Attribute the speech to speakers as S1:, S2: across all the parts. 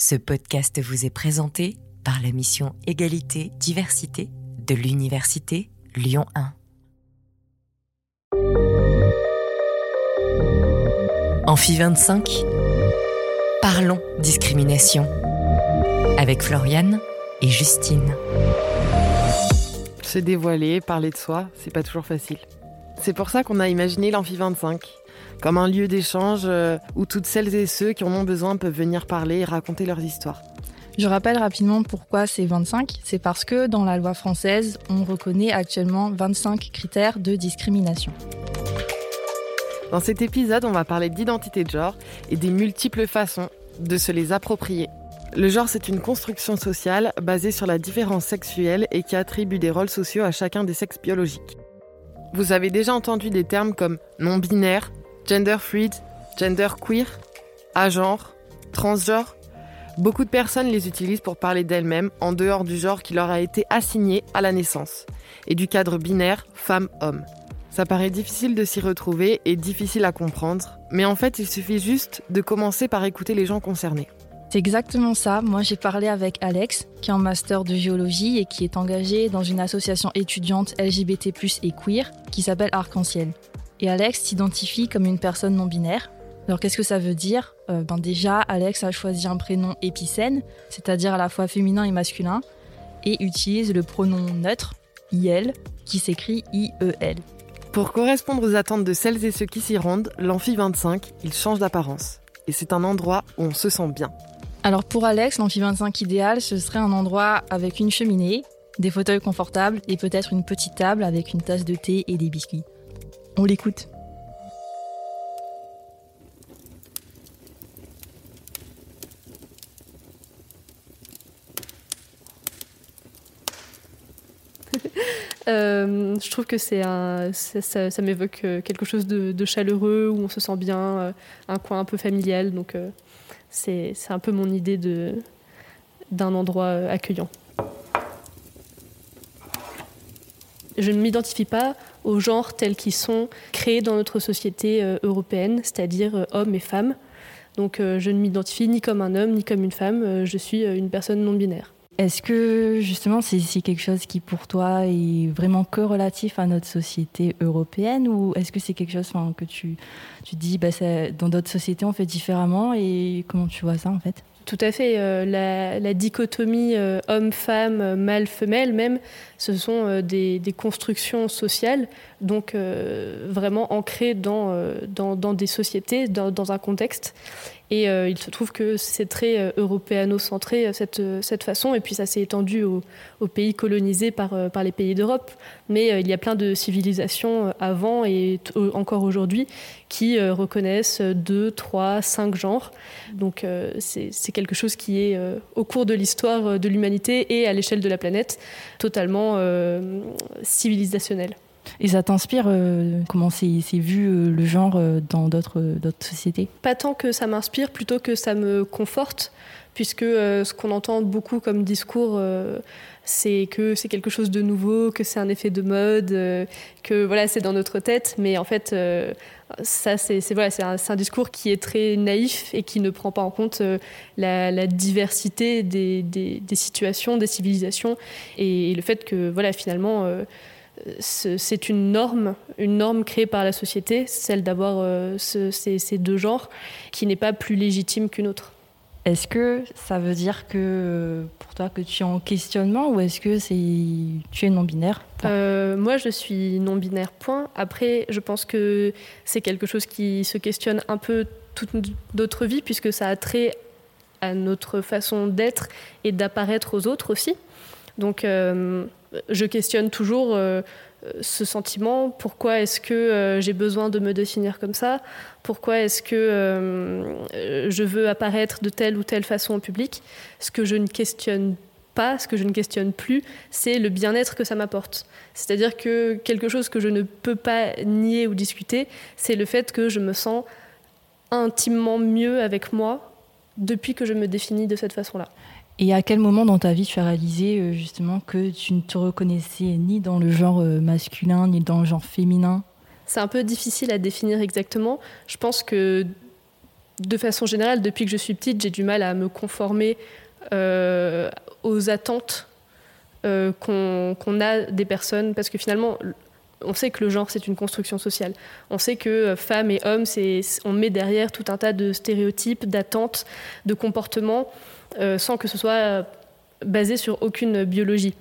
S1: Ce podcast vous est présenté par la mission Égalité, Diversité de l'Université Lyon 1. Amphi 25. Parlons discrimination. Avec Floriane et Justine.
S2: Se dévoiler, parler de soi, c'est pas toujours facile. C'est pour ça qu'on a imaginé l'Amphi 25, comme un lieu d'échange euh, où toutes celles et ceux qui en ont besoin peuvent venir parler et raconter leurs histoires.
S3: Je rappelle rapidement pourquoi c'est 25. C'est parce que dans la loi française, on reconnaît actuellement 25 critères de discrimination.
S2: Dans cet épisode, on va parler d'identité de genre et des multiples façons de se les approprier. Le genre, c'est une construction sociale basée sur la différence sexuelle et qui attribue des rôles sociaux à chacun des sexes biologiques. Vous avez déjà entendu des termes comme non-binaire, gender fluid, gender queer, agenre, transgenre. Beaucoup de personnes les utilisent pour parler d'elles-mêmes en dehors du genre qui leur a été assigné à la naissance et du cadre binaire femme-homme. Ça paraît difficile de s'y retrouver et difficile à comprendre, mais en fait il suffit juste de commencer par écouter les gens concernés.
S3: C'est exactement ça. Moi, j'ai parlé avec Alex, qui est en master de géologie et qui est engagé dans une association étudiante LGBT+ et queer qui s'appelle Arc-en-Ciel. Et Alex s'identifie comme une personne non binaire. Alors qu'est-ce que ça veut dire? Euh, Ben déjà, Alex a choisi un prénom épicène, c'est-à-dire à la fois féminin et masculin, et utilise le pronom neutre IL, qui s'écrit IEL.
S2: Pour correspondre aux attentes de celles et ceux qui s'y rendent, l'Amphi 25, il change d'apparence. Et c'est un endroit où on se sent bien.
S3: Alors pour Alex, l'Amphi 25 idéal, ce serait un endroit avec une cheminée, des fauteuils confortables et peut-être une petite table avec une tasse de thé et des biscuits. On l'écoute.
S4: Euh, je trouve que c'est un, ça, m'évoque euh, quelque chose de, chaleureux où on se sent bien, euh, un coin un peu familial. Donc euh, c'est, un peu mon idée de, d'un endroit accueillant. Je ne m'identifie pas aux genres tels qu'ils sont créés dans notre société euh, européenne, c'est-à-dire euh, hommes et femmes. Donc euh, je ne m'identifie ni comme un homme ni comme une femme, je suis une personne non binaire.
S3: Est-ce que justement c'est c'est quelque chose qui pour toi est vraiment que relatif à notre société européenne ou est-ce que c'est quelque chose que tu, tu dis bah, dans d'autres sociétés on fait différemment et comment tu vois ça en fait?
S4: Tout à fait. euh, la, dichotomie euh, homme-femme, mâle-femelle même, ce sont euh, des, constructions sociales, donc vraiment ancrées dans, des sociétés, dans un contexte. Et euh, il se trouve que c'est très euh, européano-centré, euh, cette, euh, cette façon, et puis ça s'est étendu aux, pays colonisés par, par les pays d'Europe. Mais il y a plein de civilisations avant et encore aujourd'hui qui reconnaissent deux, trois, cinq genres. Donc c'est quelque chose qui est, au cours de l'histoire de l'humanité et à l'échelle de la planète, totalement civilisationnel.
S3: Et ça t'inspire euh, comment c'est vu euh, le genre euh, dans d'autres sociétés?
S4: Pas tant que ça m'inspire, plutôt que ça me conforte, puisque ce qu'on entend beaucoup comme discours, c'est que c'est quelque chose de nouveau, que c'est un effet de mode, que voilà, c'est dans notre tête, mais en fait, ça, c'est voilà, un, un discours qui est très naïf et qui ne prend pas en compte la, diversité des, situations, des civilisations, et, le fait que voilà, finalement. Ce- c'est une norme, une norme créée par la société, celle d'avoir euh, ce- ces, ces deux genres, qui n'est pas plus légitime qu'une autre.
S3: Est-ce que ça veut dire que pour toi que tu es en questionnement ou est-ce que c'est tu es non binaire
S4: Euh, moi, je suis non-binaire, point. Après, je pense que c'est quelque chose qui se questionne un peu toute notre vie, puisque ça a trait à notre façon d'être et d'apparaître aux autres aussi. Donc, euh, je questionne toujours euh, ce sentiment. Pourquoi est-ce que euh, j'ai besoin de me définir comme ça? Pourquoi est-ce que euh, je veux apparaître de telle ou telle façon au public? Ce que je ne questionne pas, ce que je ne questionne plus, c'est le bien-être que ça m'apporte. C'est-à-dire que quelque chose que je ne peux pas nier ou discuter, c'est le fait que je me sens intimement mieux avec moi depuis que je me définis de cette façon-là.
S3: Et à quel moment dans ta vie tu as réalisé euh, justement que tu ne te reconnaissais ni dans le genre euh, masculin ni dans le genre féminin?
S4: C'est un peu difficile à définir exactement. Je pense que de façon générale, depuis que je suis petite, j'ai du mal à me conformer aux attentes qu'on a des personnes, parce que finalement, on sait que le genre, c'est une construction sociale. On sait que euh, femmes et hommes, on met derrière tout un tas de stéréotypes, d'attentes, de comportements, euh, sans que ce soit euh, basé sur aucune biologie.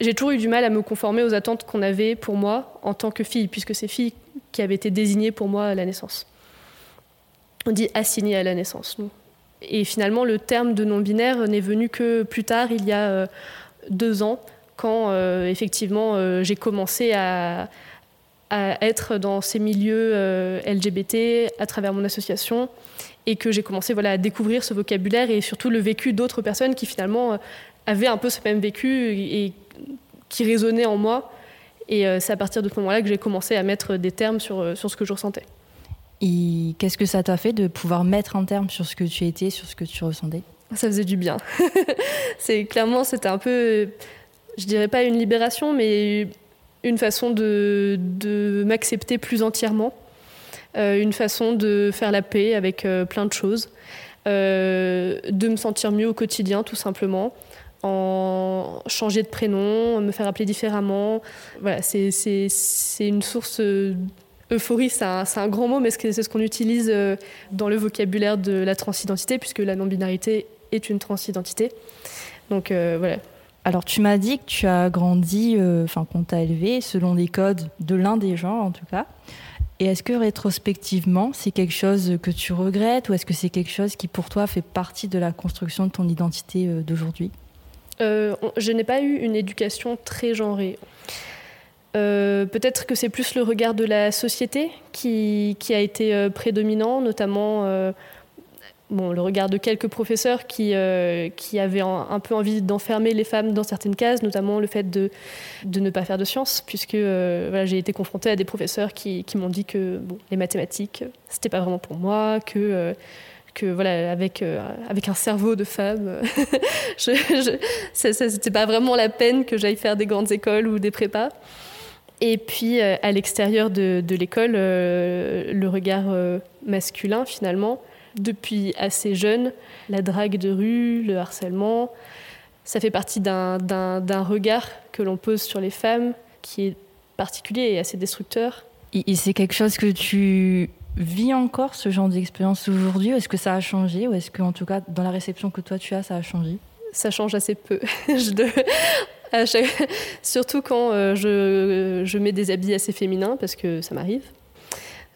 S4: J'ai toujours eu du mal à me conformer aux attentes qu'on avait pour moi en tant que fille, puisque c'est filles qui avaient été désignées pour moi à la naissance. On dit assignées à la naissance. Et finalement, le terme de non-binaire n'est venu que plus tard, il y a deux ans, quand euh, effectivement euh, j'ai commencé à, être dans ces milieux euh, LGBT à travers mon association et que j'ai commencé voilà, à découvrir ce vocabulaire et surtout le vécu d'autres personnes qui finalement avaient un peu ce même vécu et qui résonnaient en moi. Et c'est à partir de ce moment-là que j'ai commencé à mettre des termes sur, sur ce que je ressentais.
S3: Et qu'est-ce que ça t'a fait de pouvoir mettre un terme sur ce que tu étais, sur ce que tu ressentais?
S4: Ça faisait du bien. c'est clairement, c'était un peu je dirais pas une libération, mais une façon de, m'accepter plus entièrement, euh, une façon de faire la paix avec euh, plein de choses, euh, de me sentir mieux au quotidien tout simplement, en changer de prénom, me faire appeler différemment. Voilà, c'est une source. Euphorie, c'est un, un, grand mot, mais c'est ce qu'on utilise dans le vocabulaire de la transidentité, puisque la non-binarité est une transidentité. Donc voilà,
S3: alors, tu m'as dit que tu as grandi, euh, enfin, qu'on t'a élevé selon les codes de l'un des genres, en tout cas. Et est-ce que rétrospectivement, c'est quelque chose que tu regrettes ou est-ce que c'est quelque chose qui, pour toi, fait partie de la construction de ton identité euh, d'aujourd'hui?
S4: Euh, Je n'ai pas eu une éducation très genrée. Peut-être que c'est plus le regard de la société qui, qui a été prédominant, notamment bon, le regard de quelques professeurs qui, euh, qui avaient un, peu envie d'enfermer les femmes dans certaines cases, notamment le fait de, de ne pas faire de sciences, puisque euh, voilà, j'ai été confrontée à des professeurs qui, qui m'ont dit que bon, les mathématiques, c'était pas vraiment pour moi, que, euh, que voilà, avec, avec un cerveau de femme, je, je, c'était pas vraiment la peine que j'aille faire des grandes écoles ou des prépas. Et puis à l'extérieur de, de l'école, le regard masculin finalement, depuis assez jeune, la drague de rue, le harcèlement, ça fait partie d'un regard que l'on pose sur les femmes qui est particulier et assez destructeur.
S3: Et, c'est quelque chose que tu vis encore, ce genre d'expérience aujourd'hui Est-ce que ça a changé ou est-ce que, en tout cas, dans la réception que toi tu as, ça a changé?
S4: Ça change assez peu. Surtout quand euh, je, je mets des habits assez féminins, parce que ça m'arrive.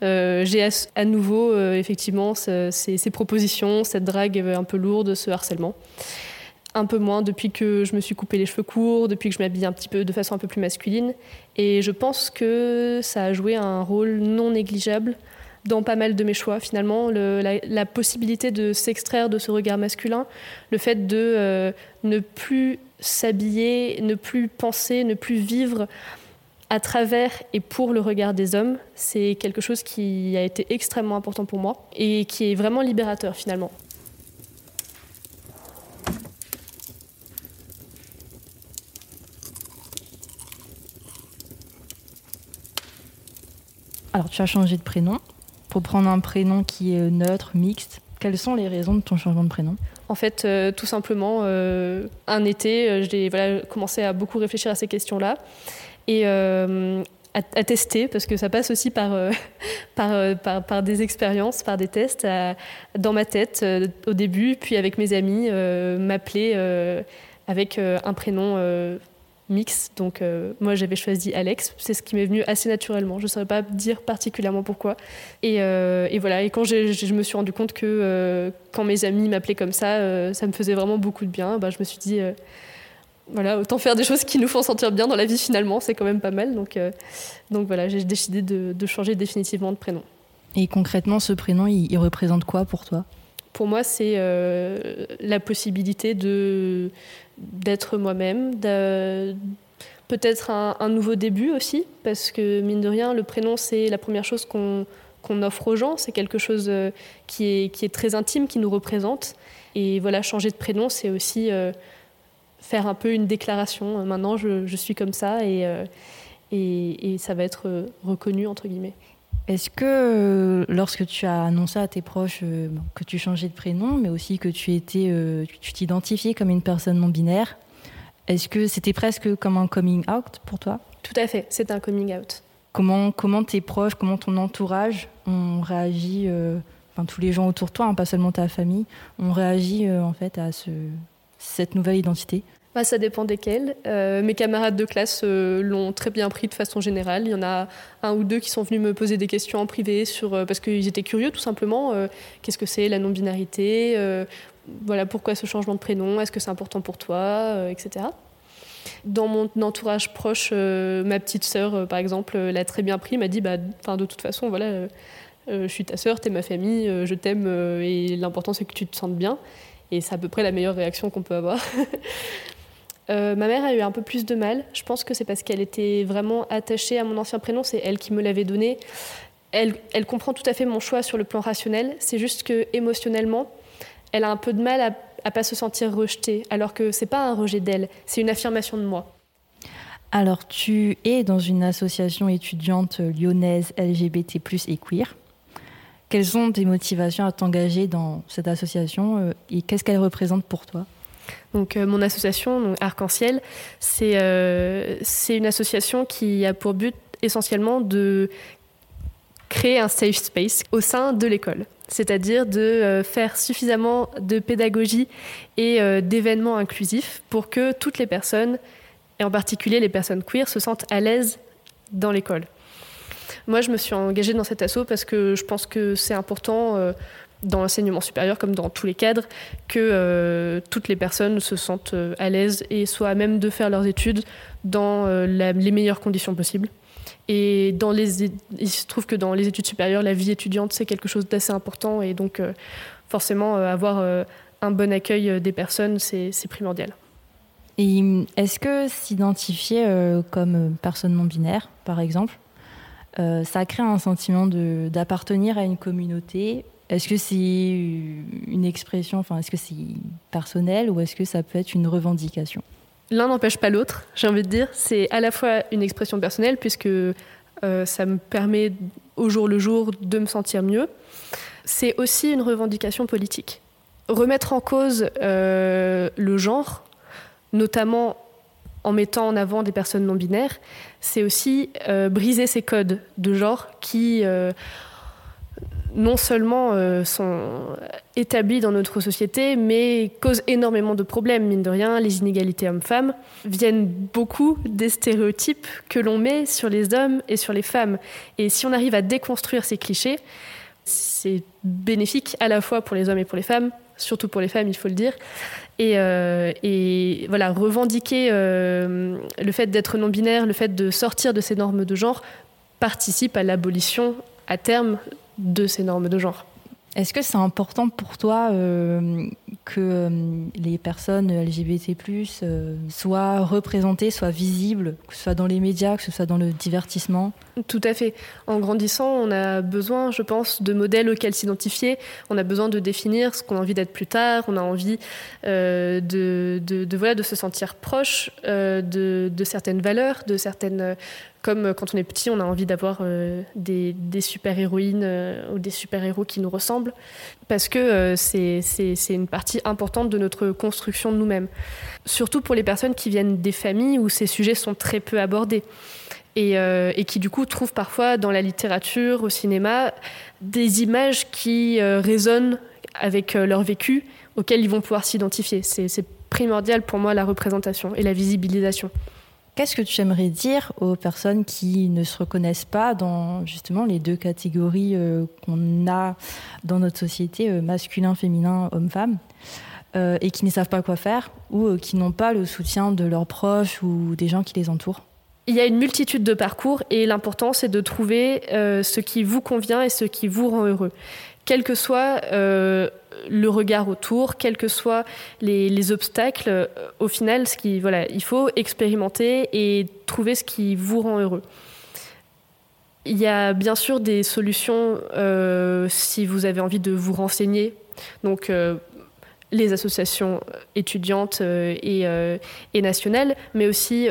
S4: Euh, j'ai à, nouveau euh, effectivement ces, propositions, cette drague un peu lourde, ce harcèlement. Un peu moins depuis que je me suis coupé les cheveux courts, depuis que je m'habille un petit peu de façon un peu plus masculine. Et je pense que ça a joué un rôle non négligeable dans pas mal de mes choix finalement. la, possibilité de s'extraire de ce regard masculin, le fait de euh, ne plus s'habiller, ne plus penser, ne plus vivre à travers et pour le regard des hommes, c'est quelque chose qui a été extrêmement important pour moi et qui est vraiment libérateur finalement.
S3: Alors tu as changé de prénom pour prendre un prénom qui est neutre, mixte. Quelles sont les raisons de ton changement de prénom?
S4: En fait, euh, tout simplement, euh, un été, euh, j'ai voilà, commencé à beaucoup réfléchir à ces questions-là et euh, à, tester, parce que ça passe aussi par, euh, euh, par, par, des expériences, par des tests, dans ma tête au début, puis avec mes amis, m'appeler avec un prénom mix. Donc moi j'avais choisi Alex, c'est ce qui m'est venu assez naturellement. Je ne saurais pas dire particulièrement pourquoi. Et, et voilà. Et quand je me suis rendu compte que quand mes amis m'appelaient comme ça, ça me faisait vraiment beaucoup de bien. Bah, je me suis dit voilà, autant faire des choses qui nous font sentir bien dans la vie finalement, c'est quand même pas mal. Donc, euh, donc voilà, j'ai décidé de, changer définitivement de prénom.
S3: Et concrètement, ce prénom, il, représente quoi pour toi?
S4: Pour moi, c'est euh, la possibilité de d'être moi-même, peut-être un, nouveau début aussi, parce que mine de rien, le prénom, c'est la première chose qu'on offre aux gens, c'est quelque chose euh, qui est, qui est très intime, qui nous représente. Et voilà, changer de prénom, c'est aussi faire un peu une déclaration. Euh, maintenant, je, suis comme ça et, euh, et, et, ça va être euh, reconnu, entre guillemets.
S3: Est-ce que lorsque tu as annoncé à tes proches que tu changeais de prénom, mais aussi que tu étais, tu t'identifiais comme une personne non binaire, est-ce que c'était presque comme un coming out pour toi?
S4: Tout à fait, c'est un coming out.
S3: Comment, comment tes proches, comment ton entourage ont réagi, enfin tous les gens autour de toi, hein, pas seulement ta famille, ont réagi en fait à ce, cette nouvelle identité
S4: bah, ça dépend desquels. Euh, mes camarades de classe euh, l'ont très bien pris de façon générale. Il y en a un ou deux qui sont venus me poser des questions en privé sur, euh, parce qu'ils étaient curieux tout simplement. Qu'est-ce que c'est la non-binarité Voilà, pourquoi ce changement de prénom Est-ce que c'est important pour toi Etc. Dans mon entourage proche, ma petite sœur, par exemple, l'a très bien pris. M'a dit, bah, de toute façon, voilà, je suis ta sœur, t'es ma famille, je t'aime et l'important c'est que tu te sentes bien. Et c'est à peu près la meilleure réaction qu'on peut avoir. Euh, ma mère a eu un peu plus de mal. Je pense que c'est parce qu'elle était vraiment attachée à mon ancien prénom. C'est elle qui me l'avait donné. Elle, comprend tout à fait mon choix sur le plan rationnel. C'est juste que émotionnellement, elle a un peu de mal à, à pas se sentir rejetée, alors que c'est pas un rejet d'elle, c'est une affirmation de moi.
S3: Alors, tu es dans une association étudiante lyonnaise LGBT+ et queer. Quelles sont tes motivations à t'engager dans cette association euh, et qu'est-ce qu'elle représente pour toi?
S4: Donc, euh, mon association, Arc-en-Ciel, euh, c'est une association qui a pour but essentiellement de créer un safe space au sein de l'école, c'est-à-dire de faire suffisamment de pédagogie et d'événements inclusifs pour que toutes les personnes, et en particulier les personnes queer, se sentent à l'aise dans l'école. Moi, je me suis engagée dans cet assaut parce que je pense que c'est important dans l'enseignement supérieur comme dans tous les cadres, que euh, toutes les personnes se sentent euh, à l'aise et soient à même de faire leurs études dans euh, les meilleures conditions possibles. Et il se trouve que dans les études supérieures, la vie étudiante, c'est quelque chose d'assez important. Et donc, forcément, avoir un bon accueil des personnes, c'est primordial.
S3: Et est-ce que s'identifier comme personne non binaire, par exemple, ça crée un sentiment d'appartenir à une communauté est-ce que c'est une expression, enfin, est-ce que c'est personnel ou est-ce que ça peut être une revendication?
S4: L'un n'empêche pas l'autre, j'ai envie de dire. C'est à la fois une expression personnelle, puisque euh, ça me permet au jour le jour de me sentir mieux. C'est aussi une revendication politique. Remettre en cause euh, le genre, notamment en mettant en avant des personnes non binaires, c'est aussi euh, briser ces codes de genre qui non seulement euh, sont établis dans notre société, mais causent énormément de problèmes, mine de rien. Les inégalités hommes-femmes viennent beaucoup des stéréotypes que l'on met sur les hommes et sur les femmes. Et si on arrive à déconstruire ces clichés, c'est bénéfique à la fois pour les hommes et pour les femmes, surtout pour les femmes, il faut le dire. Et, euh, voilà, revendiquer euh, le fait d'être non-binaire, le fait de sortir de ces normes de genre, participe à l'abolition à terme de ces normes de genre.
S3: Est-ce que c'est important pour toi euh, que euh, les personnes LGBT euh, soient représentées, soient visibles, que ce soit dans les médias, que ce soit dans le divertissement
S4: Tout à fait. En grandissant, on a besoin, je pense, de modèles auxquels s'identifier. On a besoin de définir ce qu'on a envie d'être plus tard. On a envie de, de, voilà, de se sentir proche de, certaines valeurs, de certaines comme euh, quand on est petit, on a envie d'avoir euh, des, super-héroïnes euh, ou des super-héros qui nous ressemblent, parce que c'est une partie importante de notre construction de nous-mêmes. Surtout pour les personnes qui viennent des familles où ces sujets sont très peu abordés. Et, et qui du coup trouvent parfois dans la littérature, au cinéma, des images qui résonnent avec leur vécu, auxquelles ils vont pouvoir s'identifier. C'est primordial pour moi la représentation et la visibilisation.
S3: Qu'est-ce que tu aimerais dire aux personnes qui ne se reconnaissent pas dans justement les deux catégories euh, qu'on a dans notre société, euh, masculin, féminin, homme-femme, euh, et qui ne savent pas quoi faire ou qui n'ont pas le soutien de leurs proches ou des gens qui les entourent?
S4: Il y a une multitude de parcours et l'important c'est de trouver ce qui vous convient et ce qui vous rend heureux. Quel que soit euh, le regard autour, quels que soient les, obstacles, euh, au final, il faut expérimenter et trouver ce qui vous rend heureux. Il y a bien sûr des solutions euh, si vous avez envie de vous renseigner. Donc, les associations étudiantes et, nationales, mais aussi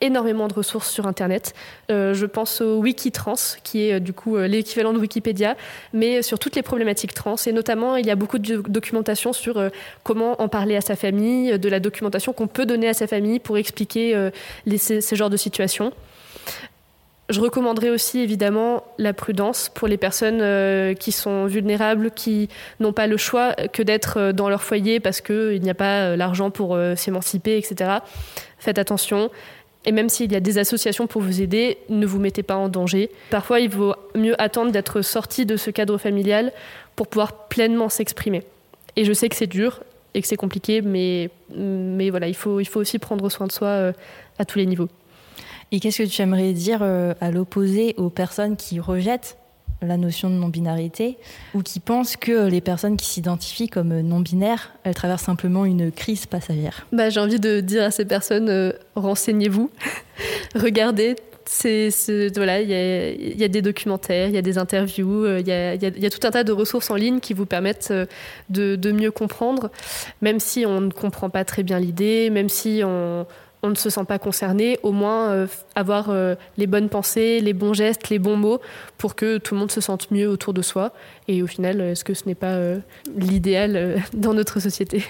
S4: énormément de ressources sur Internet. Euh, je pense au Wikitrans, qui est euh, du coup euh, l'équivalent de Wikipédia, mais sur toutes les problématiques trans. Et notamment, il y a beaucoup de documentation sur comment en parler à sa famille, de la documentation qu'on peut donner à sa famille pour expliquer ces genres de situations. Je recommanderais aussi évidemment la prudence pour les personnes qui sont vulnérables, qui n'ont pas le choix que d'être dans leur foyer parce qu'il n'y a pas l'argent pour s'émanciper, etc. Faites attention. Et même s'il y a des associations pour vous aider, ne vous mettez pas en danger. Parfois, il vaut mieux attendre d'être sorti de ce cadre familial pour pouvoir pleinement s'exprimer. Et je sais que c'est dur et que c'est compliqué, mais, il faut, il faut aussi prendre soin de soi euh, à tous les niveaux.
S3: Et qu'est-ce que tu aimerais dire euh, à l'opposé aux personnes qui rejettent la notion de non-binarité ou qui pensent que les personnes qui s'identifient comme non-binaires, elles traversent simplement une crise passagère
S4: bah, J'ai envie de dire à ces personnes, euh, renseignez-vous, regardez. voilà, il y, a des documentaires, il y a des interviews, euh, il y, a, tout un tas de ressources en ligne qui vous permettent euh, de mieux comprendre, même si on ne comprend pas très bien l'idée, même si on, on ne se sent pas concerné, au moins euh, avoir euh, les bonnes pensées, les bons gestes, les bons mots pour que tout le monde se sente mieux autour de soi. Et au final, est-ce que ce n'est pas euh, l'idéal dans notre société?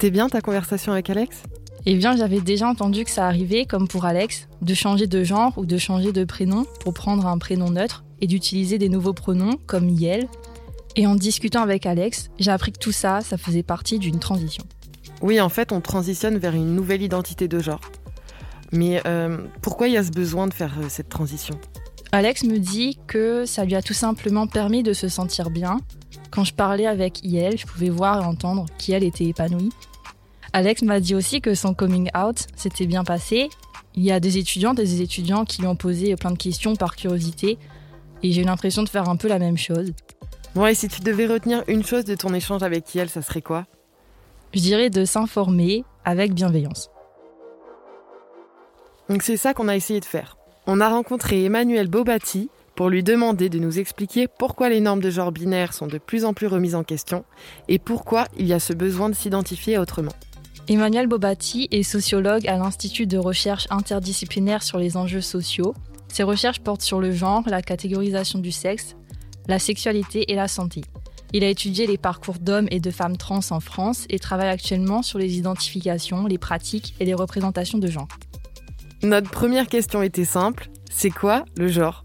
S2: C'était bien ta conversation avec Alex?
S3: Eh bien, j'avais déjà entendu que ça arrivait, comme pour Alex, de changer de genre ou de changer de prénom pour prendre un prénom neutre et d'utiliser des nouveaux pronoms comme Yel. Et en discutant avec Alex, j'ai appris que tout ça, ça faisait partie d'une transition.
S2: Oui, en fait, on transitionne vers une nouvelle identité de genre. Mais euh, pourquoi il y a ce besoin de faire euh, cette transition?
S3: Alex me dit que ça lui a tout simplement permis de se sentir bien, quand je parlais avec Yel, je pouvais voir et entendre qu'Yel était épanouie. Alex m'a dit aussi que son coming out s'était bien passé. Il y a des étudiants, des étudiants qui lui ont posé plein de questions par curiosité. Et j'ai eu l'impression de faire un peu la même chose.
S2: Bon, et si tu devais retenir une chose de ton échange avec Yel, ça serait quoi?
S3: Je dirais de s'informer avec bienveillance.
S2: Donc c'est ça qu'on a essayé de faire. On a rencontré Emmanuel Bobati, pour lui demander de nous expliquer pourquoi les normes de genre binaire sont de plus en plus remises en question et pourquoi il y a ce besoin de s'identifier autrement.
S3: Emmanuel Bobati est sociologue à l'Institut de recherche interdisciplinaire sur les enjeux sociaux. Ses recherches portent sur le genre, la catégorisation du sexe, la sexualité et la santé. Il a étudié les parcours d'hommes et de femmes trans en France et travaille actuellement sur les identifications, les pratiques et les représentations de genre.
S2: Notre première question était simple, c'est quoi le genre?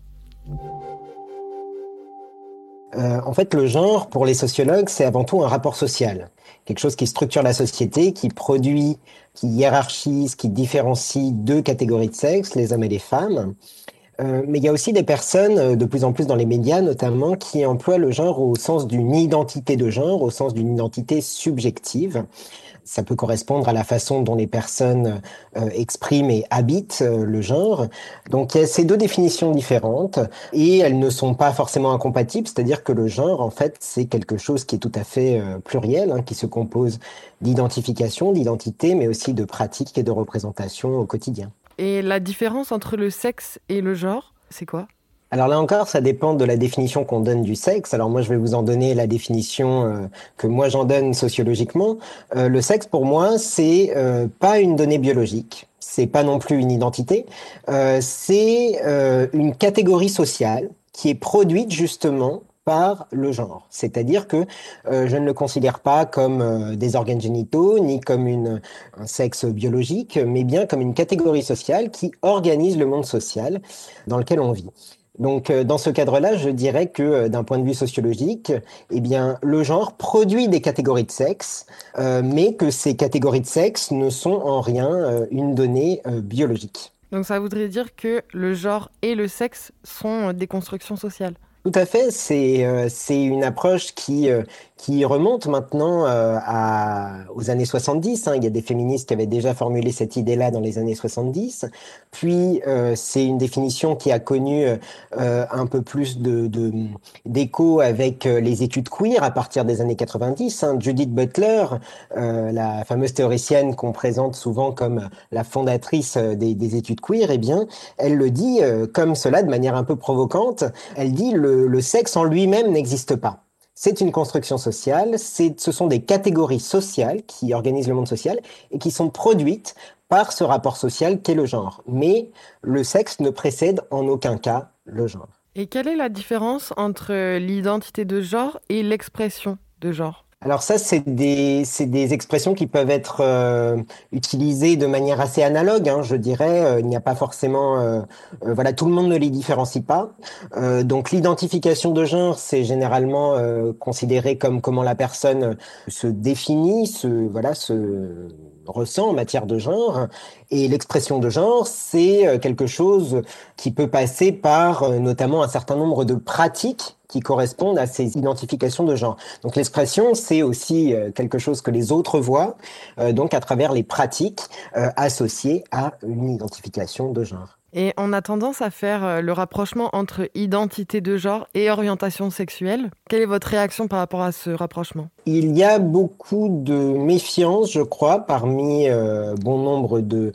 S5: Euh, en fait, le genre, pour les sociologues, c'est avant tout un rapport social. Quelque chose qui structure la société, qui produit, qui hiérarchise, qui différencie deux catégories de sexe, les hommes et les femmes. Euh, mais il y a aussi des personnes, euh, de plus en plus dans les médias notamment, qui emploient le genre au sens d'une identité de genre, au sens d'une identité subjective ça peut correspondre à la façon dont les personnes euh, expriment et habitent euh, le genre. Donc il y a ces deux définitions différentes et elles ne sont pas forcément incompatibles, c'est-à-dire que le genre, en fait, c'est quelque chose qui est tout à fait euh, pluriel, hein, qui se compose d'identification, d'identité, mais aussi de pratiques et de représentations au quotidien.
S2: Et la différence entre le sexe et le genre, c'est quoi?
S5: Alors là encore, ça dépend de la définition qu'on donne du sexe. Alors moi, je vais vous en donner la définition euh, que moi j'en donne sociologiquement. Euh, le sexe, pour moi, c'est euh, pas une donnée biologique. C'est pas non plus une identité. c'est une catégorie sociale qui est produite justement par le genre. C'est-à-dire que je ne le considère pas comme des organes génitaux, ni comme une, un sexe biologique, mais bien comme une catégorie sociale qui organise le monde social dans lequel on vit. Donc, euh, dans ce cadre-là, je dirais que euh, d'un point de vue sociologique, eh bien, le genre produit des catégories de sexe, euh, mais que ces catégories de sexe ne sont en rien une donnée biologique.
S2: Donc, ça voudrait dire que le genre et le sexe sont des constructions sociales.
S5: Tout à fait, c'est euh, une approche qui euh, qui remonte maintenant euh, à, aux années 70. Hein. Il y a des féministes qui avaient déjà formulé cette idée-là dans les années 70. Puis c'est une définition qui a connu un peu plus de d'écho avec les études queer à partir des années 90. Hein. Judith Butler, la fameuse théoricienne qu'on présente souvent comme la fondatrice des, des études queer, eh bien, elle le dit comme cela de manière un peu provocante. Elle dit le le, sexe en lui-même n'existe pas. C'est une construction sociale, ce sont des catégories sociales qui organisent le monde social et qui sont produites par ce rapport social qu'est le genre. Mais le sexe ne précède en aucun cas le genre.
S2: Et quelle est la différence entre l'identité de genre et l'expression de genre?
S5: Alors ça, c'est des, des expressions qui peuvent être euh, utilisées de manière assez analogue, hein, je dirais. Euh, il n'y a pas forcément... Euh, voilà, tout le monde ne les différencie pas. donc l'identification de genre, c'est généralement considéré comme comment la personne se définit, se, voilà, se ressent en matière de genre. Et l'expression de genre, c'est quelque chose qui peut passer par notamment un certain nombre de pratiques qui correspondent à ces identifications de genre. Donc l'expression, c'est aussi euh, quelque chose que les autres voient, euh, donc à travers les pratiques euh, associées à une identification de genre.
S2: Et on a tendance à faire le rapprochement entre identité de genre et orientation sexuelle. Quelle est votre réaction par rapport à ce rapprochement?
S5: Il y a beaucoup de méfiance, je crois, parmi bon nombre de,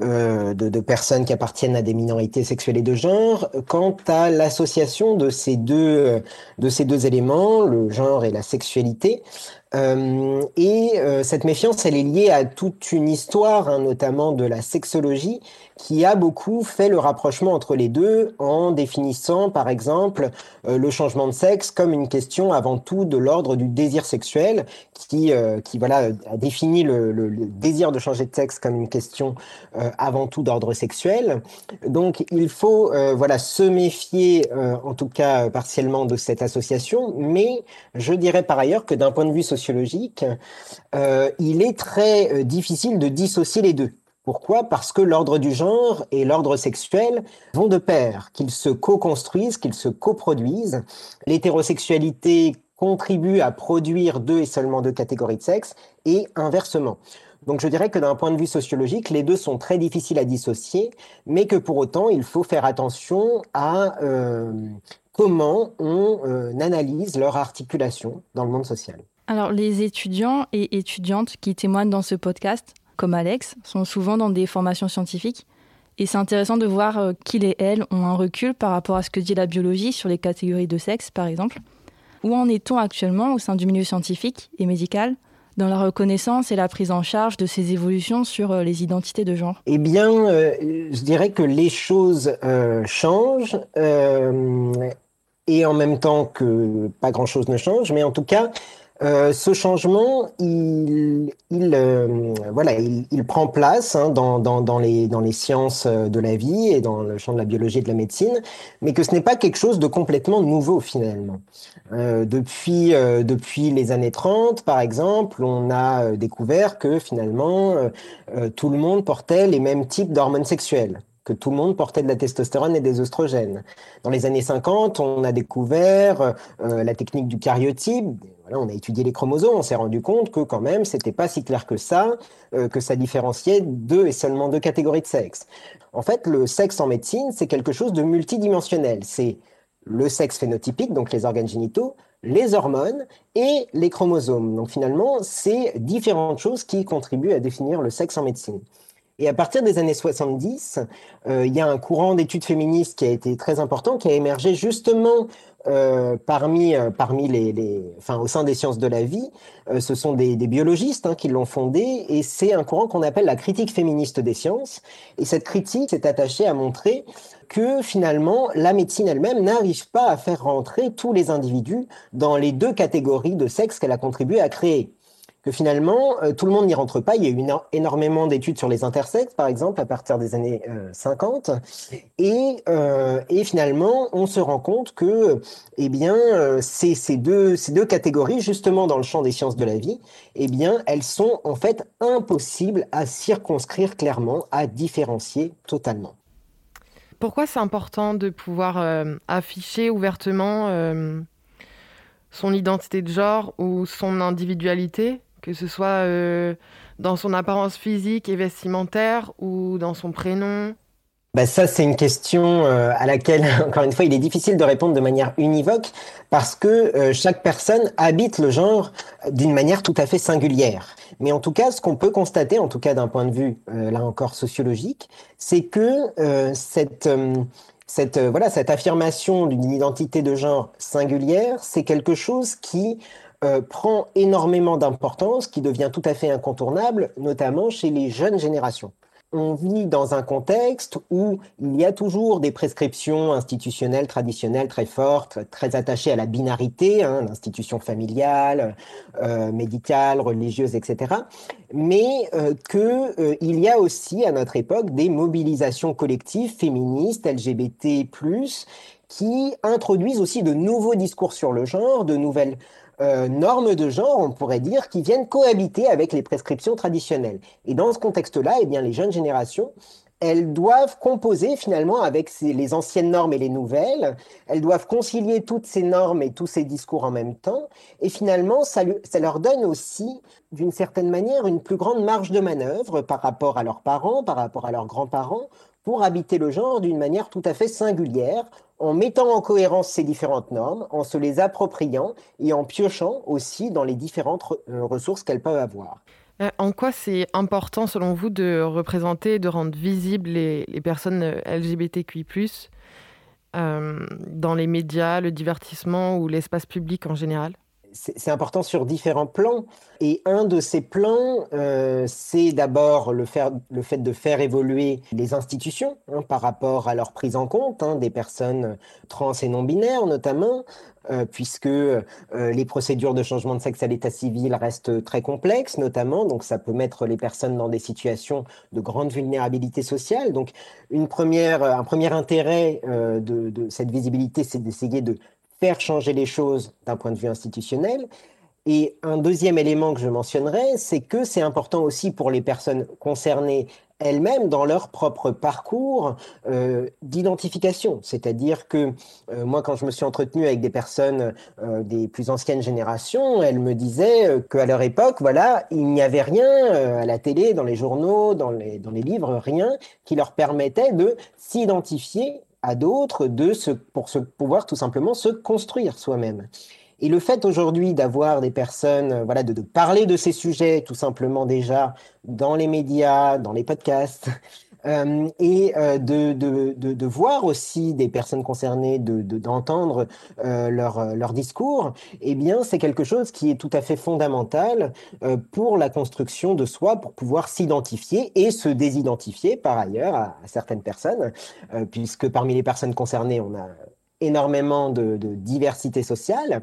S5: euh, de, de, personnes qui appartiennent à des minorités sexuelles et de genre quant à l'association de ces deux de ces deux éléments, le genre et la sexualité. Euh, et euh, cette méfiance, elle est liée à toute une histoire, hein, notamment de la sexologie, qui a beaucoup fait le rapprochement entre les deux en définissant, par exemple, euh, le changement de sexe comme une question avant tout de l'ordre du désir sexuel, qui, qui voilà, a défini le, désir de changer de sexe comme une question avant tout d'ordre sexuel. Donc, il faut voilà se méfier, en tout cas partiellement, de cette association, mais je dirais par ailleurs que d'un point de vue sociologique, euh, il est très euh, difficile de dissocier les deux. Pourquoi? Parce que l'ordre du genre et l'ordre sexuel vont de pair, qu'ils se co-construisent, qu'ils se coproduisent. L'hétérosexualité contribue à produire deux et seulement deux catégories de sexe, et inversement. Donc je dirais que d'un point de vue sociologique, les deux sont très difficiles à dissocier, mais que pour autant, il faut faire attention à euh, comment on analyse leur articulation dans le monde social.
S3: Alors, les étudiants et étudiantes qui témoignent dans ce podcast, comme Alex, sont souvent dans des formations scientifiques. Et c'est intéressant de voir euh, qu'ils et elles ont un recul par rapport à ce que dit la biologie sur les catégories de sexe, par exemple. Où en est-on actuellement au sein du milieu scientifique et médical dans la reconnaissance et la prise en charge de ces évolutions sur euh, les identités de genre?
S5: Eh bien, euh, je dirais que les choses changent et en même temps que pas grand-chose ne change, mais en tout cas, euh, ce changement, il, il euh, voilà, il, il, prend place hein, dans, dans, dans, les, dans les sciences euh, de la vie et dans le champ de la biologie et de la médecine, mais que ce n'est pas quelque chose de complètement nouveau finalement. Euh, depuis, depuis les années 30, par exemple, on a découvert que finalement, tout le monde portait les mêmes types d'hormones sexuelles que tout le monde portait de la testostérone et des oestrogènes. Dans les années 50, on a découvert la technique du cariotype, on a étudié les chromosomes, on s'est rendu compte que quand même, c'était pas si clair que ça, euh, que ça différenciait deux et seulement deux catégories de sexe. En fait, le sexe en médecine, c'est quelque chose de multidimensionnel. C'est le sexe phénotypique, donc les organes génitaux, les hormones et les chromosomes. Donc finalement, c'est différentes choses qui contribuent à définir le sexe en médecine. Et à partir des années 70, euh, il y a un courant d'études féministes qui a été très important, qui a émergé justement euh, euh, au sein des sciences de la vie, ce sont des, des biologistes hein, qui l'ont fondé, et c'est un courant qu'on appelle la critique féministe des sciences. Et cette critique s'est attachée à montrer que finalement, la médecine elle-même n'arrive pas à faire rentrer tous les individus dans les deux catégories de sexe qu'elle a contribué à créer que finalement, euh, tout le monde n'y rentre pas. Il y a eu énormément d'études sur les intersexes, par exemple, à partir des années 50. Euh, et, euh, et, finalement, on se rend compte que eh bien, ces, ces, deux, ces deux catégories, justement dans le champ des sciences de la vie, eh bien, elles sont en fait impossibles à circonscrire clairement, à différencier totalement.
S2: Pourquoi c'est important de pouvoir afficher ouvertement son identité de genre ou son individualité, que ce soit dans son apparence physique et vestimentaire ou dans son prénom
S5: bah ça, c'est une question euh, à laquelle, encore une fois, il est difficile de répondre de manière univoque parce que euh, chaque personne habite le genre d'une manière tout à fait singulière. Mais en tout cas, ce qu'on peut constater, en tout cas d'un point de vue, euh, là encore, sociologique, c'est que cette, cette, voilà, cette affirmation d'une identité de genre singulière, c'est quelque chose qui prend énormément d'importance, qui devient tout à fait incontournable, notamment chez les jeunes générations on vit dans un contexte où il y a toujours des prescriptions institutionnelles traditionnelles très fortes, très attachées à la binarité, hein, l'institution familiale, euh, médicale, religieuse, etc. Mais euh, qu'il euh, y a aussi à notre époque des mobilisations collectives féministes, LGBT+, qui introduisent aussi de nouveaux discours sur le genre, de nouvelles euh, normes de genre, on pourrait dire, qui viennent cohabiter avec les prescriptions traditionnelles. Et dans ce contexte-là, eh bien, les jeunes générations, elles doivent composer finalement avec les anciennes normes et les nouvelles. Elles doivent concilier toutes ces normes et tous ces discours en même temps. Et finalement, ça, leur donne aussi, d'une certaine manière, une plus grande marge de manœuvre par rapport à leurs parents, par rapport à leurs grands-parents, pour habiter le genre d'une manière tout à fait singulière, en mettant en cohérence ces différentes normes, en se les appropriant et en piochant aussi dans les différentes euh, ressources qu'elles peuvent avoir.
S2: Euh, en quoi c'est important, selon vous, de représenter, de rendre visibles les, personnes euh, LGBTQI, dans les médias, le divertissement ou l'espace public en général?
S5: C'est important sur différents plans. Et un de ces plans, euh, c'est d'abord le, fait de faire évoluer les institutions hein, par rapport à leur prise en compte hein, des personnes trans et non binaires notamment, euh, puisque euh, les procédures de changement de sexe à l'état civil restent très complexes notamment, donc ça peut mettre les personnes dans des situations de grande vulnérabilité sociale. Donc une première, un premier intérêt de, de cette visibilité, c'est d'essayer de faire changer les choses d'un point de vue institutionnel. Et un deuxième élément que je mentionnerai, c'est que c'est important aussi pour les personnes concernées elles-mêmes dans leur propre parcours euh, d'identification. C'est-à-dire que euh, moi, quand je me suis entretenu avec des personnes euh, des plus anciennes générations, elles me disaient qu'à leur époque, voilà, il n'y avait rien à la télé, dans les journaux, dans les, dans les livres, rien qui leur permettait de s'identifier à d'autres de se, pour se, pouvoir tout simplement se construire soi-même. Et le fait aujourd'hui d'avoir des personnes, euh, voilà, de, de, parler de ces sujets tout simplement déjà dans les médias, dans les podcasts, euh, et euh, de, de, de, voir aussi des personnes concernées, d'entendre euh, leur, leur discours, eh bien, c'est quelque chose qui est tout à fait fondamental pour la construction de soi, pour pouvoir s'identifier et se désidentifier par ailleurs à, certaines personnes, puisque parmi les personnes concernées, on a énormément de, de diversité sociale.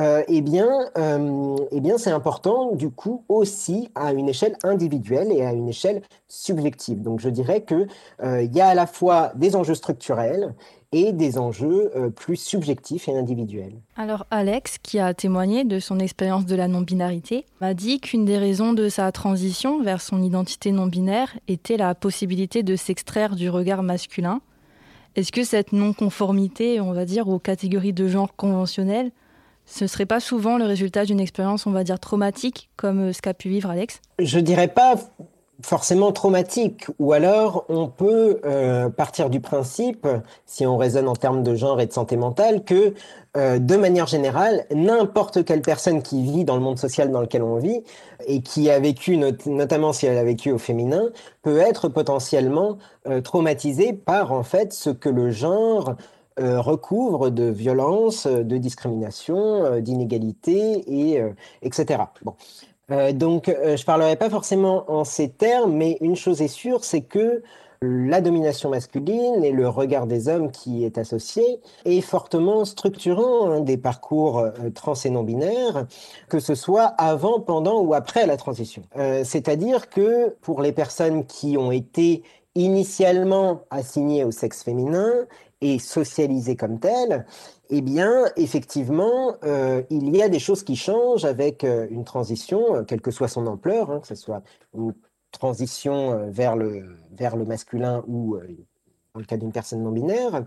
S5: Euh, eh bien, euh, eh bien c'est important du coup aussi à une échelle individuelle et à une échelle subjective. Donc je dirais qu'il euh, y a à la fois des enjeux structurels et des enjeux plus subjectifs et individuels.
S3: Alors Alex, qui a témoigné de son expérience de la non-binarité, m'a dit qu'une des raisons de sa transition vers son identité non-binaire était la possibilité de s'extraire du regard masculin. Est-ce que cette non-conformité, on va dire, aux catégories de genre conventionnelles, ce ne serait pas souvent le résultat d'une expérience, on va dire, traumatique, comme euh, ce qu'a pu vivre Alex?
S5: Je dirais pas forcément traumatique, ou alors on peut euh, partir du principe, si on raisonne en termes de genre et de santé mentale, que euh, de manière générale, n'importe quelle personne qui vit dans le monde social dans lequel on vit et qui a vécu, notamment si elle a vécu au féminin, peut être potentiellement traumatisée par en fait ce que le genre euh, recouvre de violence, de discrimination, euh, d'inégalité, et, euh, etc. Bon. donc, je parlerai pas forcément en ces termes, mais une chose est sûre, c'est que la domination masculine et le regard des hommes qui est associé est fortement structurant hein, des parcours trans et non binaires, que ce soit avant, pendant ou après la transition. C'est-à-dire que pour les personnes qui ont été initialement assignées au sexe féminin et socialisé comme tel, eh bien, effectivement, euh, il y a des choses qui changent avec euh, une transition, euh, quelle que soit son ampleur, hein, que ce soit une transition vers le, vers le masculin ou dans le cas d'une personne non binaire,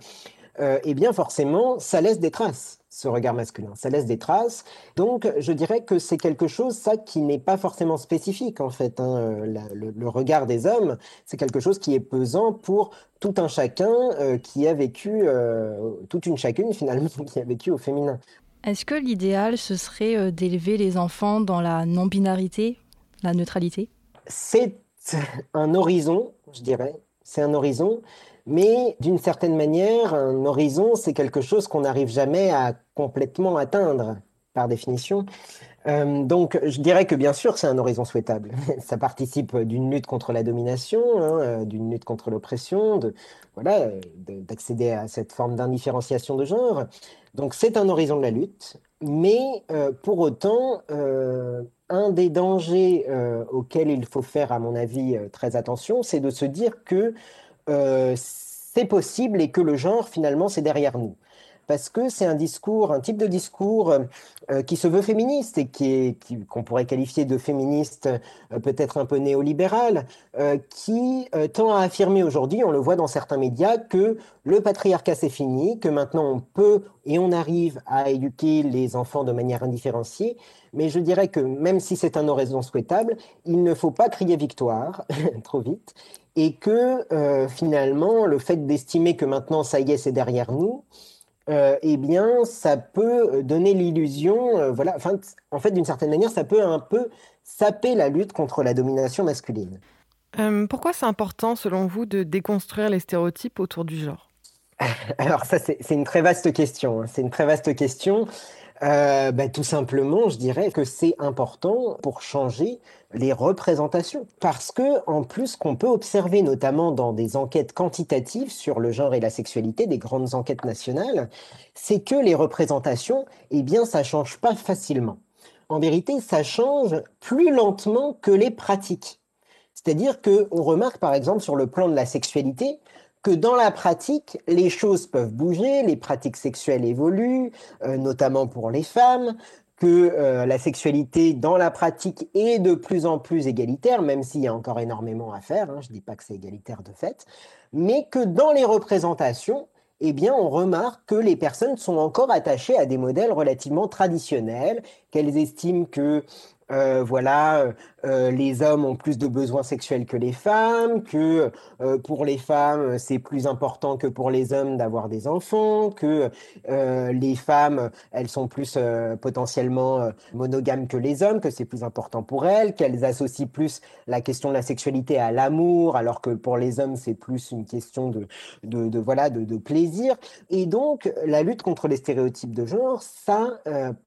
S5: eh bien forcément, ça laisse des traces ce regard masculin. Ça laisse des traces. Donc, je dirais que c'est quelque chose, ça, qui n'est pas forcément spécifique, en fait. Hein. Euh, le, regard des hommes, c'est quelque chose qui est pesant pour tout un chacun euh, qui a vécu, euh, toute une chacune, finalement, qui a vécu au féminin.
S3: Est-ce que l'idéal, ce serait d'élever les enfants dans la non-binarité, la neutralité?
S5: C'est un horizon, je dirais. C'est un horizon. Mais d'une certaine manière, un horizon, c'est quelque chose qu'on n'arrive jamais à complètement atteindre, par définition. Euh, donc, je dirais que bien sûr, c'est un horizon souhaitable. Ça participe d'une lutte contre la domination, hein, euh, d'une lutte contre l'oppression, de voilà, d'accéder à cette forme d'indifférenciation de genre. Donc, c'est un horizon de la lutte, mais euh, pour autant, un des dangers auxquels il faut faire, à mon avis, très attention, c'est de se dire que euh, c'est possible et que le genre, finalement, c'est derrière nous. Parce que c'est un discours, un type de discours euh, qui se veut féministe et qui qu'on pourrait qualifier de féministe euh, peut-être un peu néolibéral, qui tend à affirmer aujourd'hui, on le voit dans certains médias, que le patriarcat c'est fini, que maintenant on peut et on arrive à éduquer les enfants de manière indifférenciée. Mais je dirais que même si c'est un horizon souhaitable, il ne faut pas crier victoire trop vite et que euh, finalement, le fait d'estimer que maintenant, ça y est, c'est derrière nous, euh, eh bien, ça peut donner l'illusion, euh, voilà, enfin, en fait, d'une certaine manière, ça peut un peu saper la lutte contre la domination masculine.
S2: pourquoi c'est important, selon vous, de déconstruire les stéréotypes autour du genre?
S5: Alors ça, c'est une très vaste question. Hein. C'est une très vaste question. Euh, ben, tout simplement, je dirais que c'est important pour changer les représentations. Parce que, en plus, qu'on peut observer notamment dans des enquêtes quantitatives sur le genre et la sexualité, des grandes enquêtes nationales, c'est que les représentations, eh bien, ça change pas facilement. En vérité, ça change plus lentement que les pratiques. C'est-à-dire qu'on remarque, par exemple, sur le plan de la sexualité, que dans la pratique, les choses peuvent bouger, les pratiques sexuelles évoluent, euh, notamment pour les femmes, que euh, la sexualité dans la pratique est de plus en plus égalitaire, même s'il y a encore énormément à faire, hein, je ne dis pas que c'est égalitaire de fait, mais que dans les représentations, eh bien, on remarque que les personnes sont encore attachées à des modèles relativement traditionnels, qu'elles estiment que euh, voilà, euh, euh, les hommes ont plus de besoins sexuels que les femmes, que pour les femmes, c'est plus important que pour les hommes d'avoir des enfants, que les femmes, elles sont plus potentiellement monogames que les hommes, que c'est plus important pour elles, qu'elles associent plus la question de la sexualité à l'amour, alors que pour les hommes, c'est plus une question de, de, voilà, de, de, plaisir. Et donc, la lutte contre les stéréotypes de genre, ça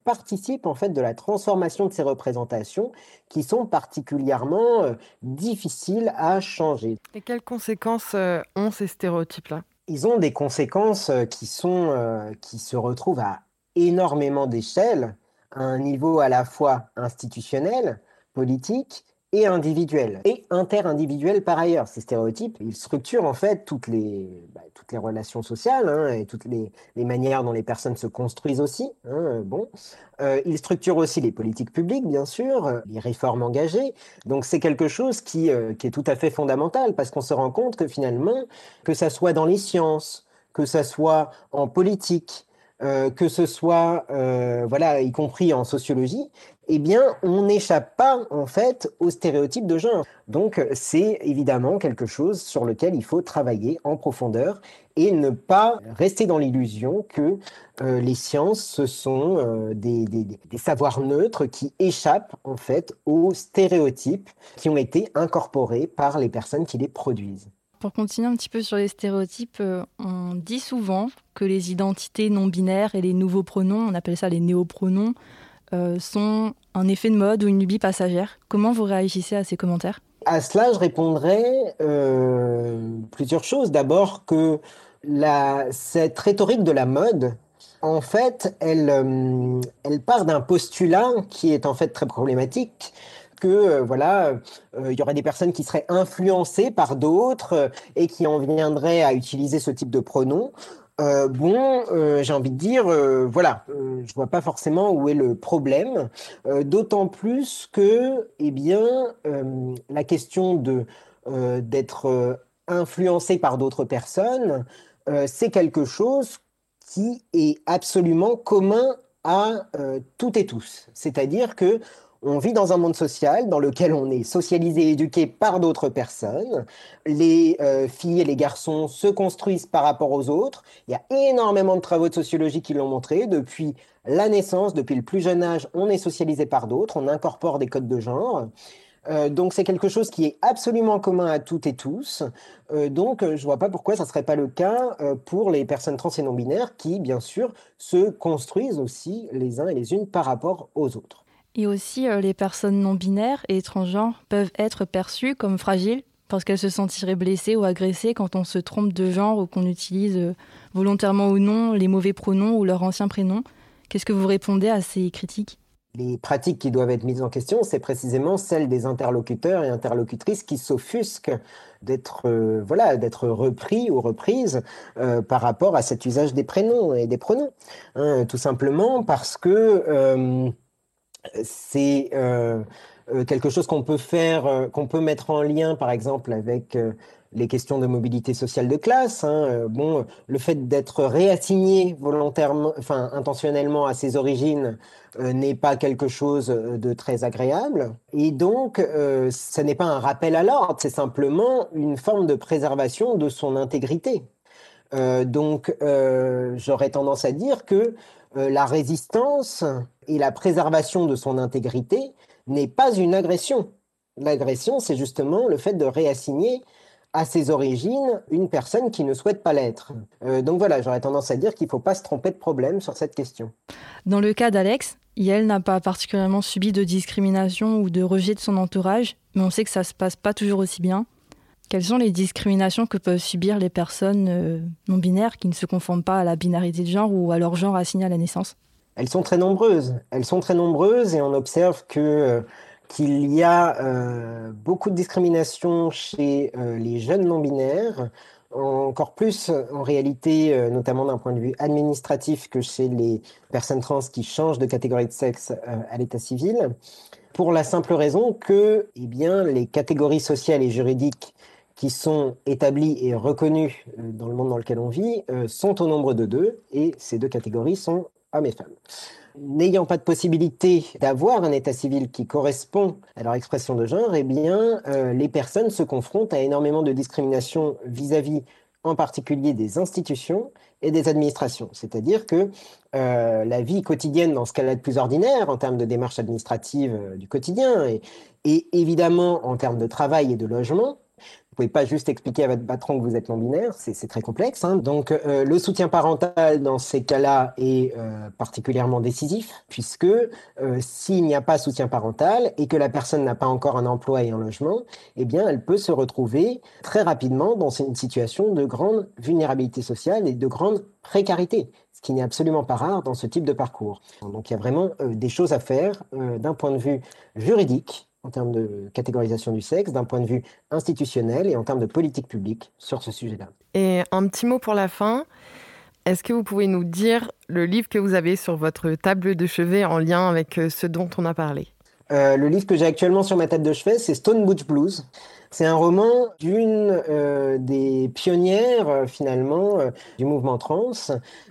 S5: participe en fait de la transformation de ces représentations qui sont particulièrement euh, difficiles à changer.
S2: Et quelles conséquences euh, ont ces stéréotypes-là?
S5: Ils ont des conséquences euh, qui, sont, qui se retrouvent à énormément d'échelles, à un niveau à la fois institutionnel, politique, et individuel et interindividuel par ailleurs. Ces stéréotypes, ils structurent en fait toutes les, bah, toutes les relations sociales hein, et toutes les, les, manières dont les personnes se construisent aussi. Hein, bon, euh, ils structurent aussi les politiques publiques, bien sûr, les réformes engagées. Donc c'est quelque chose qui, euh, qui est tout à fait fondamental parce qu'on se rend compte que finalement, que ça soit dans les sciences, que ça soit en politique, euh, que ce soit, voilà, y compris en sociologie, eh bien, on n'échappe pas en fait aux stéréotypes de genre. Donc, c'est évidemment quelque chose sur lequel il faut travailler en profondeur et ne pas rester dans l'illusion que euh, les sciences ce sont des, des, savoirs neutres qui échappent en fait aux stéréotypes qui ont été incorporés par les personnes qui les produisent.
S3: Pour continuer un petit peu sur les stéréotypes, euh, on dit souvent que les identités non binaires et les nouveaux pronoms, on appelle ça les néopronoms, euh, sont un effet de mode ou une lubie passagère. Comment vous réagissez à ces commentaires?
S5: À cela, je répondrais euh, plusieurs choses. D'abord que cette rhétorique de la mode, en fait, elle, elle part d'un postulat qui est en fait très problématique, que euh, voilà, euh, il y aurait des personnes qui seraient influencées par d'autres euh, et qui en viendraient à utiliser ce type de pronom. bon, j'ai envie de dire, voilà, je vois pas forcément où est le problème, d'autant plus que, eh bien, la question de d'être influencé par d'autres personnes, c'est quelque chose qui est absolument commun à toutes et tous. C'est-à-dire que on vit dans un monde social dans lequel on est socialisé et éduqué par d'autres personnes. Les euh, filles et les garçons se construisent par rapport aux autres. Il y a énormément de travaux de sociologie qui l'ont montré. Depuis la naissance, depuis le plus jeune âge, on est socialisé par d'autres, on incorpore des codes de genre. Euh, donc c'est quelque chose qui est absolument commun à toutes et tous. Euh, donc je ne vois pas pourquoi ça ne serait pas le cas pour les personnes trans et non binaires qui, bien sûr, se construisent aussi les uns et les unes par rapport aux autres.
S3: Et aussi, euh, les personnes non binaires et étrangères peuvent être perçues comme fragiles parce qu'elles se sentiraient blessées ou agressées quand on se trompe de genre ou qu'on utilise euh, volontairement ou non les mauvais pronoms ou leur ancien prénom. Qu'est-ce que vous répondez à ces critiques?
S5: Les pratiques qui doivent être mises en question, c'est précisément celles des interlocuteurs et interlocutrices qui s'offusquent d'être euh, voilà d'être repris ou reprises par rapport à cet usage des prénoms et des pronoms, hein, tout simplement parce que c'est euh, euh, quelque chose qu'on peut faire, euh, qu'on peut mettre en lien, par exemple, avec les questions de mobilité sociale de classe. Hein. Bon, le fait d'être réassigné volontairement, enfin intentionnellement à ses origines n'est pas quelque chose de très agréable. Et donc, ce n'est pas un rappel à l'ordre, c'est simplement une forme de préservation de son intégrité. donc, j'aurais tendance à dire que la résistance et la préservation de son intégrité n'est pas une agression. L'agression, c'est justement le fait de réassigner à ses origines une personne qui ne souhaite pas l'être. Euh, donc voilà, j'aurais tendance à dire qu'il ne faut pas se tromper de problème sur cette question.
S3: Dans le cas d'Alex, Yael n'a pas particulièrement subi de discrimination ou de rejet de son entourage, mais on sait que ça ne se passe pas toujours aussi bien. Quelles sont les discriminations que peuvent subir les personnes euh, non binaires qui ne se conforment pas à la binarité de genre ou à leur genre assigné à la naissance?
S5: Elles sont très nombreuses. Elles sont très nombreuses et on observe que euh, qu'il y a euh, beaucoup de discrimination chez les jeunes non binaires, encore plus en réalité, notamment d'un point de vue administratif, que chez les personnes trans qui changent de catégorie de sexe à l'état civil, pour la simple raison que eh bien, les catégories sociales et juridiques qui sont établis et reconnus euh, dans le monde dans lequel on vit euh, sont au nombre de deux, et ces deux catégories sont hommes et femmes. N'ayant pas de possibilité d'avoir un état civil qui correspond à leur expression de genre, eh bien, euh, les personnes se confrontent à énormément de discrimination vis-à-vis, en particulier des institutions et des administrations. C'est-à-dire que la vie quotidienne, dans ce qu'elle a de plus ordinaire en termes de démarches administratives du quotidien, et, et évidemment en termes de travail et de logement, vous pouvez pas juste expliquer à votre patron que vous êtes non-binaire, c'est très complexe. Hein. Donc euh, le soutien parental dans ces cas-là est euh, particulièrement décisif, puisque euh, s'il n'y a pas soutien parental et que la personne n'a pas encore un emploi et un logement, eh bien elle peut se retrouver très rapidement dans une situation de grande vulnérabilité sociale et de grande précarité, ce qui n'est absolument pas rare dans ce type de parcours. Donc il y a vraiment des choses à faire d'un point de vue juridique en termes de catégorisation du sexe, d'un point de vue institutionnel et en termes de politique publique sur ce sujet-là.
S2: Et un petit mot pour la fin. Est-ce que vous pouvez nous dire le livre que vous avez sur votre table de chevet en lien avec euh, ce dont on a parlé?
S5: Euh, Le livre que j'ai actuellement sur ma table de chevet, c'est Stone Butch Blues. C'est un roman d'une euh, des pionnières finalement du mouvement trans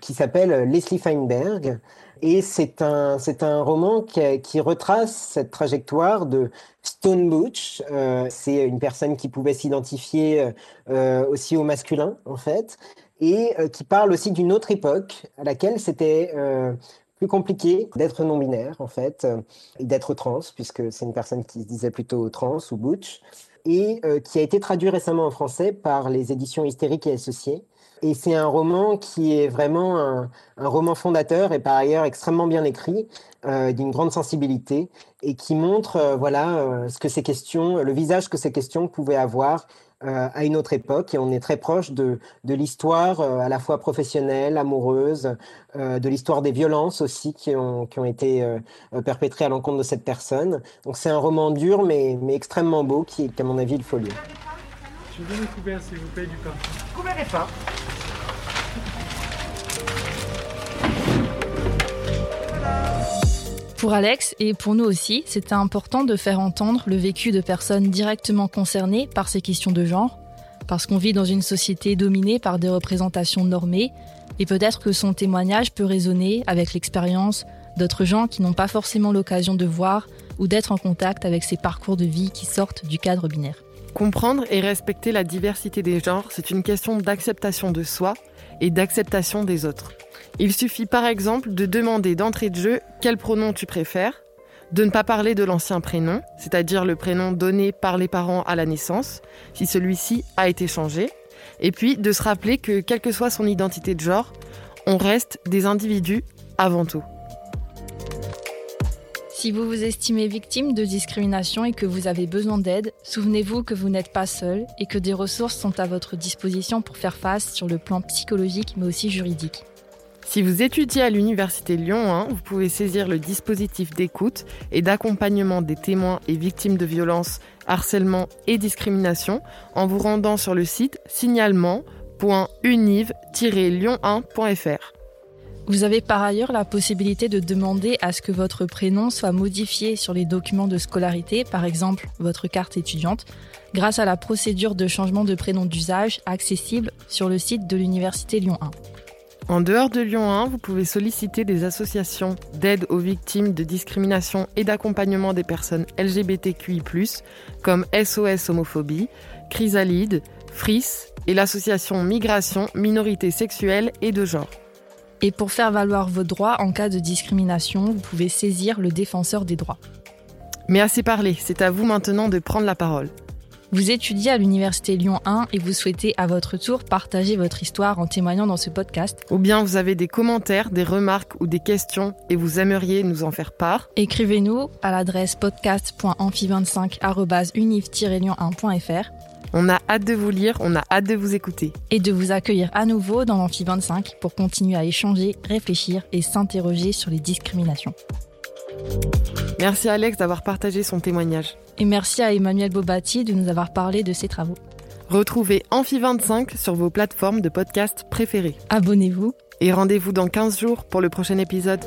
S5: qui s'appelle Leslie Feinberg et c'est un, c'est un roman qui, qui, retrace cette trajectoire de Stone Butch. Euh, c'est une personne qui pouvait s'identifier euh, aussi au masculin, en fait, et euh, qui parle aussi d'une autre époque à laquelle c'était euh, plus compliqué d'être non-binaire, en fait, euh, et d'être trans, puisque c'est une personne qui se disait plutôt trans ou butch, et qui a été traduit récemment en français par les éditions Hystériques et Associés. Et c'est un roman qui est vraiment un, roman fondateur et par ailleurs extrêmement bien écrit, euh, d'une grande sensibilité et qui montre euh, voilà euh, ce que ces questions, le visage que ces questions pouvaient avoir à une autre époque. Et on est très proche de, de l'histoire à la fois professionnelle, amoureuse, de l'histoire des violences aussi qui ont, qui ont été perpétrées à l'encontre de cette personne. Donc c'est un roman dur mais, mais extrêmement beau qui, à mon avis, il faut lire.
S6: Je veux le couvert, s'il vous plaît, du pain. Couvert et pain.
S3: Pour Alex et pour nous aussi, c'était important de faire entendre le vécu de personnes directement concernées par ces questions de genre. parce qu'on vit dans une société dominée par des représentations normées, et peut-être que son témoignage peut résonner avec l'expérience d'autres gens qui n'ont pas forcément l'occasion de voir ou d'être en contact avec ces parcours de vie qui sortent du cadre binaire.
S2: Comprendre et respecter la diversité des genres, c'est une question d'acceptation de soi et d'acceptation des autres. Il suffit par exemple de demander d'entrée de jeu quel pronom tu préfères, de ne pas parler de l'ancien prénom, c'est-à-dire le prénom donné par les parents à la naissance, si celui-ci a été changé, et puis de se rappeler que quelle que soit son identité de genre, on reste des individus avant tout.
S3: Si vous vous estimez victime de discrimination et que vous avez besoin d'aide, souvenez-vous que vous n'êtes pas seul et que des ressources sont à votre disposition pour faire face sur le plan psychologique mais aussi juridique.
S2: Si vous étudiez à l'Université Lyon 1, vous pouvez saisir le dispositif d'écoute et d'accompagnement des témoins et victimes de violences, harcèlement et discrimination en vous rendant sur le site signalement.univ-lyon1.fr.
S3: Vous avez par ailleurs la possibilité de demander à ce que votre prénom soit modifié sur les documents de scolarité, par exemple votre carte étudiante, grâce à la procédure de changement de prénom d'usage accessible sur le site de l'Université Lyon 1.
S2: En dehors de Lyon 1, vous pouvez solliciter des associations d'aide aux victimes de discrimination et d'accompagnement des personnes LGBTQI, comme SOS Homophobie, Chrysalide, FRIS et l'association Migration, Minorités sexuelles et de genre.
S3: Et pour faire valoir vos droits en cas de discrimination, vous pouvez saisir le défenseur des droits.
S2: Mais assez parlé, c'est à vous maintenant de prendre la parole.
S3: Vous étudiez à l'Université Lyon 1 et vous souhaitez à votre tour partager votre histoire en témoignant dans ce podcast.
S2: Ou bien vous avez des commentaires, des remarques ou des questions et vous aimeriez nous en faire part.
S3: Écrivez-nous à l'adresse podcast.amphi25.univ-lyon1.fr
S2: on a hâte de vous lire, on a hâte de vous écouter.
S3: Et de vous accueillir à nouveau dans l'Amphi 25 pour continuer à échanger, réfléchir et s'interroger sur les discriminations.
S2: Merci Alex d'avoir partagé son témoignage.
S3: Et merci à Emmanuel Bobati de nous avoir parlé de ses travaux.
S2: Retrouvez Amphi 25 sur vos plateformes de podcast préférées.
S3: Abonnez-vous.
S2: Et rendez-vous dans 15 jours pour le prochain épisode.